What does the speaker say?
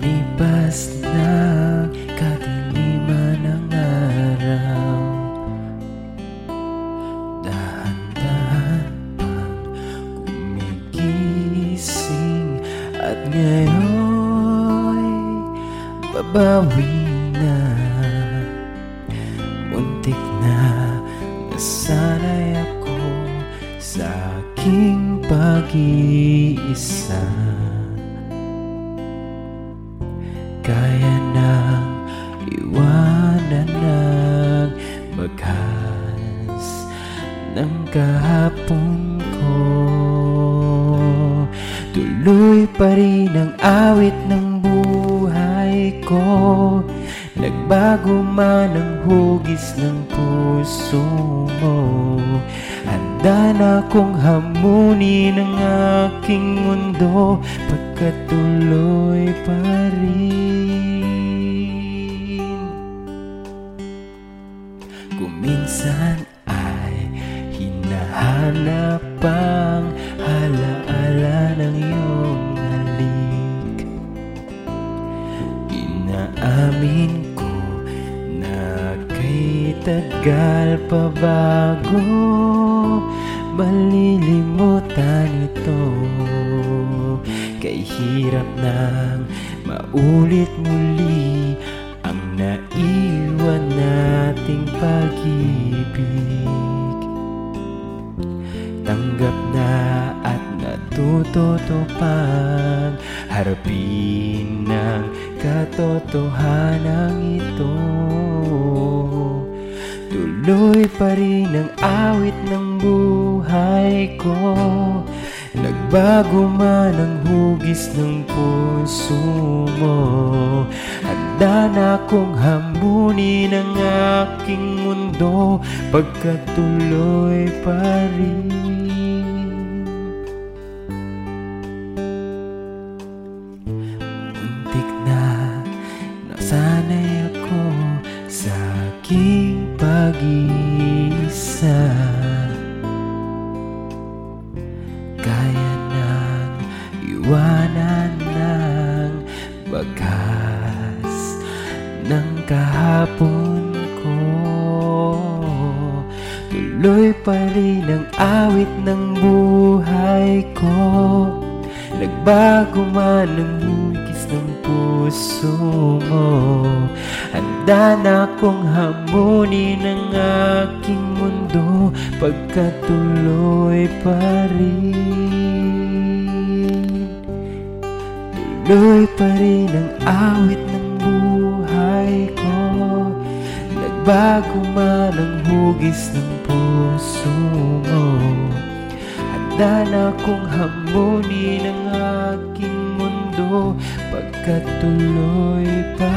Lumipas na kadiliman ng araw. Dahan-dahan pang gumigising At ngayon babawi na. Muntik na nasanay ako sa aking pag-iisa Kaya nang iwanan ng baghas ng kahapon ko. Tuloy pa rin ang awit ng buhay ko Nagbago man ang hugis ng puso mo Handa na kong hamunin ang aking mundo Pagkatuloy pa rin. Kung ay hinahanap ang tagal pa bago malilimutan ito. Kay hirap nang maulit muli ang naiwan nating pag-ibig. Tanggap na at pang harapin ng katotohanan ito Tuloy pa rin ang awit ng buhay ko. Nagbago man ang hugis ng puso mo Handa na akong hamunin ang aking mundo Pagkatuloy pa rin pag-iisa Kaya nang iwanan ng bagas ng kahapon ko. Tuloy pa rin ang awit ng buhay ko. Nagbago man ang ng puso mo. Handa na akong hamunin ang aking mundo Pagkatuloy pa rin. Tuloy pa rin ang awit ng buhay ko. Nagbago man ang hugis ng puso mo. Handa na akong hamunin ang aking Pagkatuloy pa